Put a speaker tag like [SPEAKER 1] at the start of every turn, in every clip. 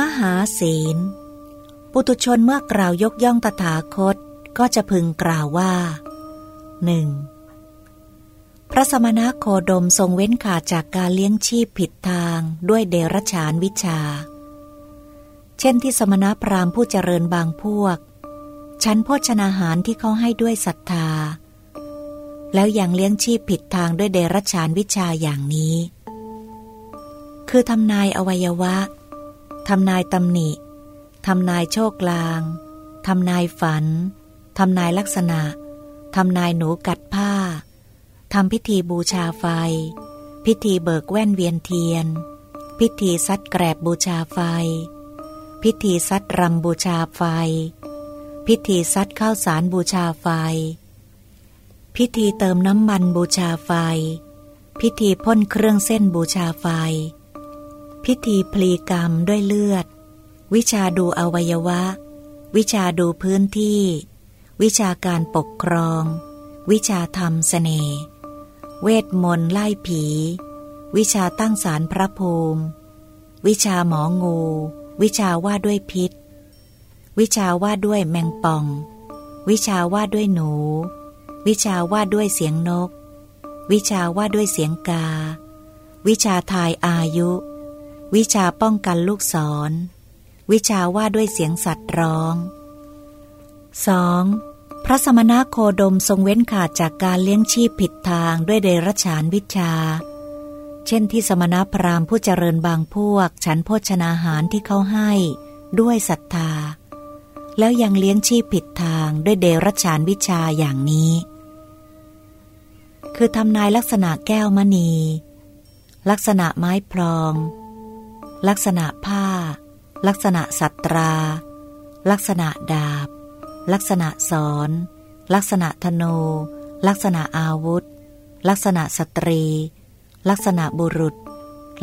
[SPEAKER 1] มหาศีล ปุตุชนเมื่อกล่าวยกย่องตถาคตก็จะพึงกล่าวว่าหนึ่งพระสมณโคดมทรงเว้นขาดจากการเลี้ยงชีพผิดทางด้วยเดรัจฉานวิชา เช่นที่สมณพราหมณ์ผู้เจริญบางพวก ชั้นโภชนาหารที่เขาให้ด้วยศรัทธา แล้วยังเลี้ยงชีพผิดทางด้วยเดรัจฉานวิชาอย่างนี้ คือทำนายอวัยวะ ทำนายตำหนิทำนายโชคลางทำนายฝันทำนายลักษณะทำนายหนูกัดผ้าทำพิธีบูชาไฟ พิธีเบิกแว่นเวียนเทียน พิธีซัดแกรบบูชาไฟ พิธีซัดรำบูชาไฟ พิธีซัดข้าวสารบูชาไฟ พิธีเติมน้ำมันบูชาไฟ พิธีพ่นเครื่องเส้นบูชาไฟ พิธีพลีกรรมด้วยเลือด วิชาดูอวัยวะ วิชาดูพื้นที่ วิชาการปกครอง วิชาทำเสน่ห์เวทมนต์ไล่ผี วิชาตั้งสารพระภูมิ วิชาหมองู วิชาว่าด้วยพิษ วิชาว่าด้วยแมงป่อง วิชาว่าด้วยหนู วิชาว่าด้วยเสียงนก วิชาว่าด้วยเสียงกา วิชาทายอายุ วิชาป้องกันลูกศร วิชาว่าด้วยเสียงสัตว์ร้อง 2. พระสมณโคดมทรงเว้นขาดจากการเลี้ยงชีพผิดทางด้วยเดรัจฉานวิชา เช่นที่สมณพราหมณ์ผู้เจริญบางพวก ฉันโภชนาหารที่เขาให้ด้วยศรัทธา แล้วยังเลี้ยงชีพผิดทางด้วยเดรัจฉานวิชาอย่างนี้ คือทำนายลักษณะแก้วมณี ลักษณะไม้พลอง ลักษณะผ้า ลักษณะสัตรา ลักษณะดาบ ลักษณะสอน ลักษณะธนู ลักษณะอาวุธ ลักษณะสตรี ลักษณะบุรุษ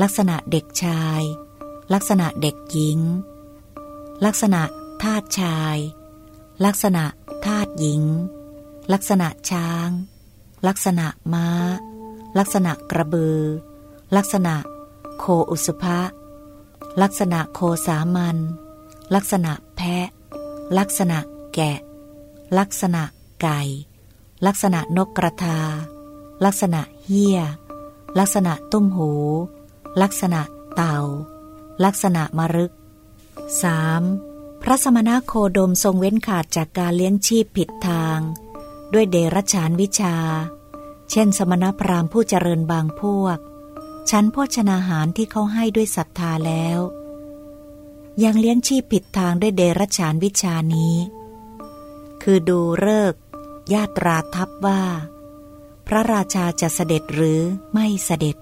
[SPEAKER 1] ลักษณะเด็กชาย ลักษณะเด็กหญิง ลักษณะทาตชาย ลักษณะทาตหญิง ลักษณะช้าง ลักษณะม้า ลักษณะกระบือ ลักษณะโคอุสภะ ลักษณะโคสามัน ลักษณะแพะ ลักษณะแกะ ลักษณะไก่ ลักษณะนกกระทา ลักษณะเหี้ย ลักษณะตุ้มหู ลักษณะเต่า ลักษณะมรึก 3. พระสมณโคดมทรงเว้นขาดจากการเลี้ยงชีพผิดทาง ด้วยเดรัจฉานวิชา เช่น สมณพราหมณ์ผู้เจริญบางพวก ชั้นโภชนาหารที่เขาให้ด้วยศรัทธาแล้ว ยังเลี้ยงชีพผิดทางด้วยเดรัจฉานวิชานี้ คือดูเลิกญาตราทัพว่า พระราชาจะเสด็จหรือไม่เสด็จ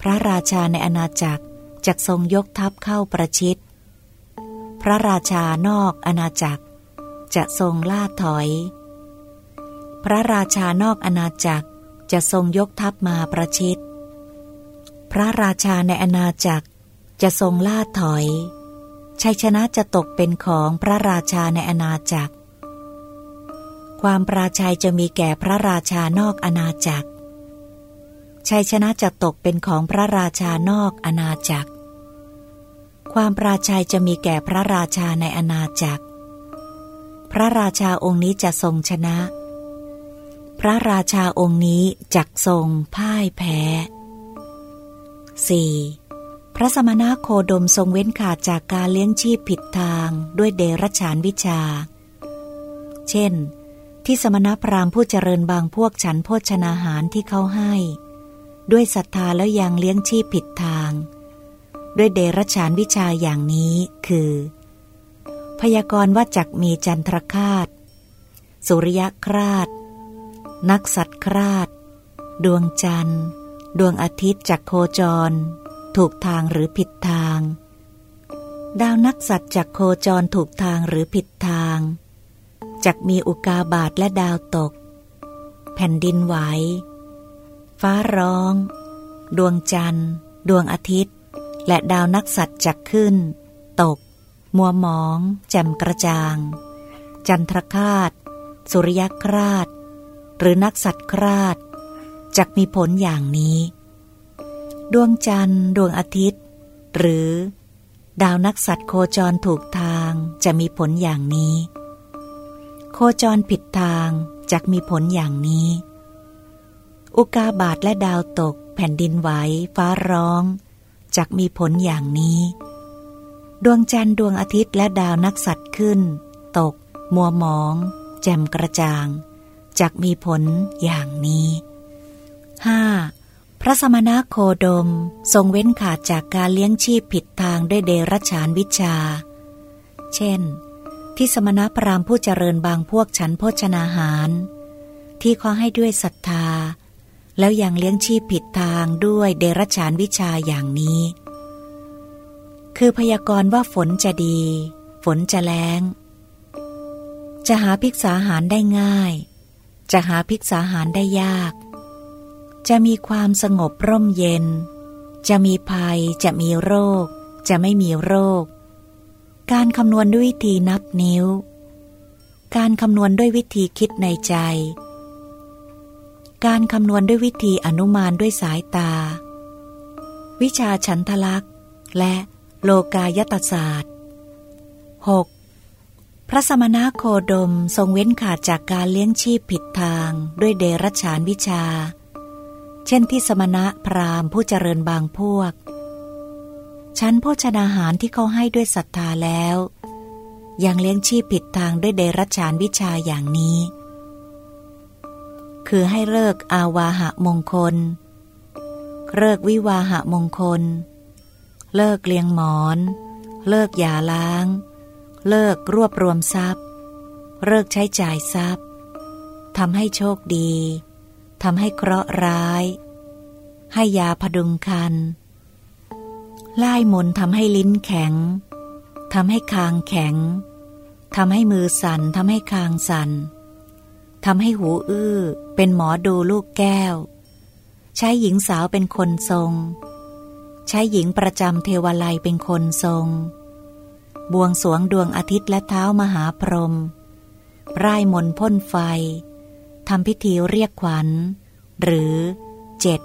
[SPEAKER 1] พระราชาในอาณาจักรจะทรงยกทัพเข้าประชิด พระราชานอกอาณาจักร จะทรงล่าถอย พระราชานอกอาณาจักรจะทรงยกทัพมาประชิด พระราชาในอาณาจักรจะทรงล่าถอย ชัยชนะจะตกเป็นของพระราชาในอาณาจักร ความปราชัยจะมีแก่พระราชานอกอาณาจักร ชัยชนะจะตกเป็นของพระราชานอกอาณาจักร ความปราชัยจะมีแก่พระราชาในอาณาจักร พระราชาองค์นี้จะทรงชนะ พระราชาองค์นี้จักทรงพ่ายแพ้ 4. พระสมณโคดมทรงเว้นขาดจากการเลี้ยงชีพผิดทางด้วยเดรัจฉานวิชา เช่น ที่สมณพราหมณ์ผู้เจริญบางพวกฉันโภชนาหารที่เขาให้ ด้วยศรัทธาแล้วยังเลี้ยงชีพผิดทาง ด้วยเดรัจฉานวิชาอย่างนี้คือ พยากรณ์ว่าจักมีจันทรคาตสุริยคราตนักสัตว์คราตดวงจันทร์ ดวงอาทิตย์จักโคจร ถูกทางหรือผิดทาง ดาวนักสัตว์จักโคจรถูกทางหรือผิดทางจักมีอุกาบาตและดาวตก แผ่นดินไหว ฟ้าร้อง ดวงจันทร์ ดวงอาทิตย์ และดาวนักสัตว์จักขึ้น ตก มัวหมอง แจ่มกระจ่าง จันทรคาต สุริยคราตหรือนักสัตว์คราต จักมีผลอย่างนี้ ดวงจันทร์ ดวงอาทิตย์ หรือ ดาวนักสัตว์โคจรถูกทางจะมีผลอย่างนี้ โคจรผิดทางจะมีผลอย่างนี้ อุกาบาตและดาวตก แผ่นดินไหวฟ้าร้องจักมีผลอย่างนี้ ดวงจันทร์ดวงอาทิตย์และดาวนักสัตว์ขึ้น ตก มัวหมอง แจ่มกระจ่างจักมีผลอย่างนี้ 5. พระสมณโคดมทรงเว้นขาดจากการเลี้ยงชีพผิดทางด้วยเดรัจฉานวิชา เช่น ที่สมณพราหมณ์ผู้เจริญบางพวกฉันโภชนาหาร ที่ขอให้ด้วยศรัทธา แล้วยังเลี้ยงชีพผิดทางด้วยเดรัจฉานวิชาอย่างนี้ คือพยากรณ์ว่าฝนจะดี ฝนจะแล้ง จะหาภิกษาหารได้ง่าย จะหาภิกษาหารได้ยาก จะมีความสงบร่มเย็น จะมีภัย จะมีโรค จะไม่มีโรค การคำนวณด้วยวิธีนับนิ้ว การคำนวณด้วยวิธีคิดในใจ การคำนวณด้วยวิธีอนุมานด้วยสายตา วิชาฉันทลักษณ์และโลกายตศาสตร์ 6. พระสมณโคดมทรงเว้นขาดจากการเลี้ยงชีพผิดทางด้วยเดรัจฉานวิชา เช่นที่สมณะพราหมณ์ผู้เจริญบางพวกชั้นโภชนาหารที่เขาให้ด้วยศรัทธาแล้ว ยังเลี้ยงชีพผิดทางด้วยเดรัจฉานวิชาอย่างนี้ คือให้เลิกอาวาหะมงคล เลิกวิวาหะมงคล เลิกเลี้ยงหมอน เลิกยาล้าง เลิกรวบรวมทรัพย์ เลิกใช้จ่ายทรัพย์ทำให้โชคดี ทำให้เคราะห์ร้าย ให้ยาพดุงคันไล่มนทำให้ลิ้นแข็งทำให้คางแข็งทำให้มือสั่นทำให้คางสั่นทำให้หูอื้อ เป็นหมอดูลูกแก้ว ใช้หญิงสาวเป็นคนทรง ใช้หญิงประจำเทวไลยเป็นคนทรง บวงสวงดวงอาทิตย์และเท้ามหาพรหมไร่มนพ่นไฟ ทำพิธีเรียกขวัญ หรือเจ็ด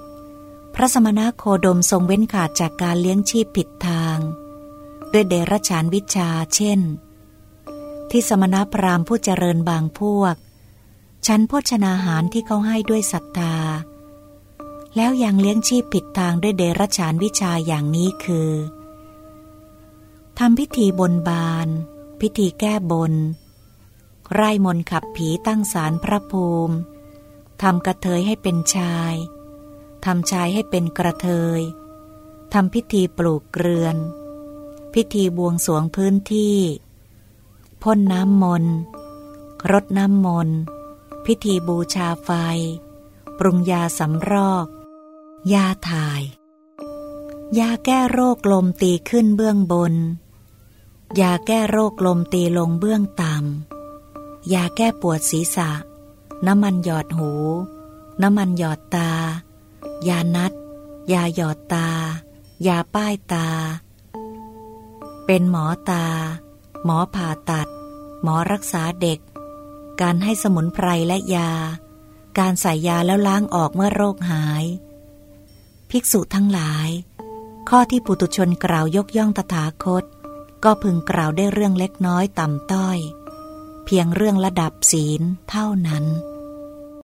[SPEAKER 1] พระสมณโคดมทรงเว้นขาดจากการเลี้ยงชีพผิดทาง ด้วยเดรัจฉานวิชาเช่น ที่สมณพราหมณ์ผู้เจริญบางพวก ชั้นโภชนาหารที่เขาให้ด้วยศรัทธา แล้วยังเลี้ยงชีพผิดทางด้วยเดรัจฉานวิชาอย่างนี้คือทำพิธีบนบาน พิธีแก้บน ไร่มนขับผีตั้งศาลพระภูมิทำกระเทยให้เป็นชายทำชายให้เป็นกระเทยทำพิธีปลูกเกลือน พิธีบวงสวงพื้นที่พ่นน้ำมนต์รดน้ำมนต์พิธีบูชาไฟ ปรุงยาสำรอก ยาถ่าย ยาแก้โรคลมตีขึ้นเบื้องบน ยาแก้โรคลมตีลงเบื้องต่ำ ยาแก้ปวดศีรษะ น้ำมันหยอดหู น้ำมันหยอดตา ยานัด ยาหยอดตา ยาป้ายตา เป็นหมอตา หมอผ่าตัด หมอรักษาเด็ก การให้สมุนไพรและยา การใส่ยาแล้วล้างออกเมื่อโรคหาย ภิกษุทั้งหลาย ข้อที่ปุตุชนกล่าวยกย่องตถาคต ก็พึงกล่าวได้เรื่องเล็กน้อยต่ำต้อย เพียงเรื่องระดับศีลเท่านั้น